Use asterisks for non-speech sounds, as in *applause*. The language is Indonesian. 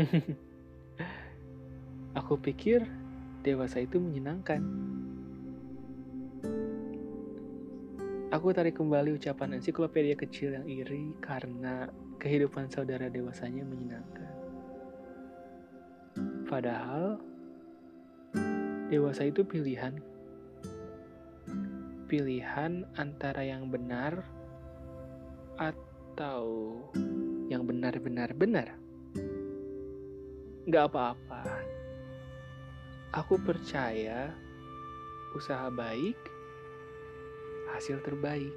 *laughs* Aku pikir dewasa itu menyenangkan. Aku tarik kembali ucapan ensiklopedia kecil yang iri karena kehidupan saudara dewasanya menyenangkan. Padahal, dewasa itu pilihan. Pilihan antara yang benar atau yang benar-benar benar. Gak apa-apa. Aku percaya usaha baik hasil terbaik.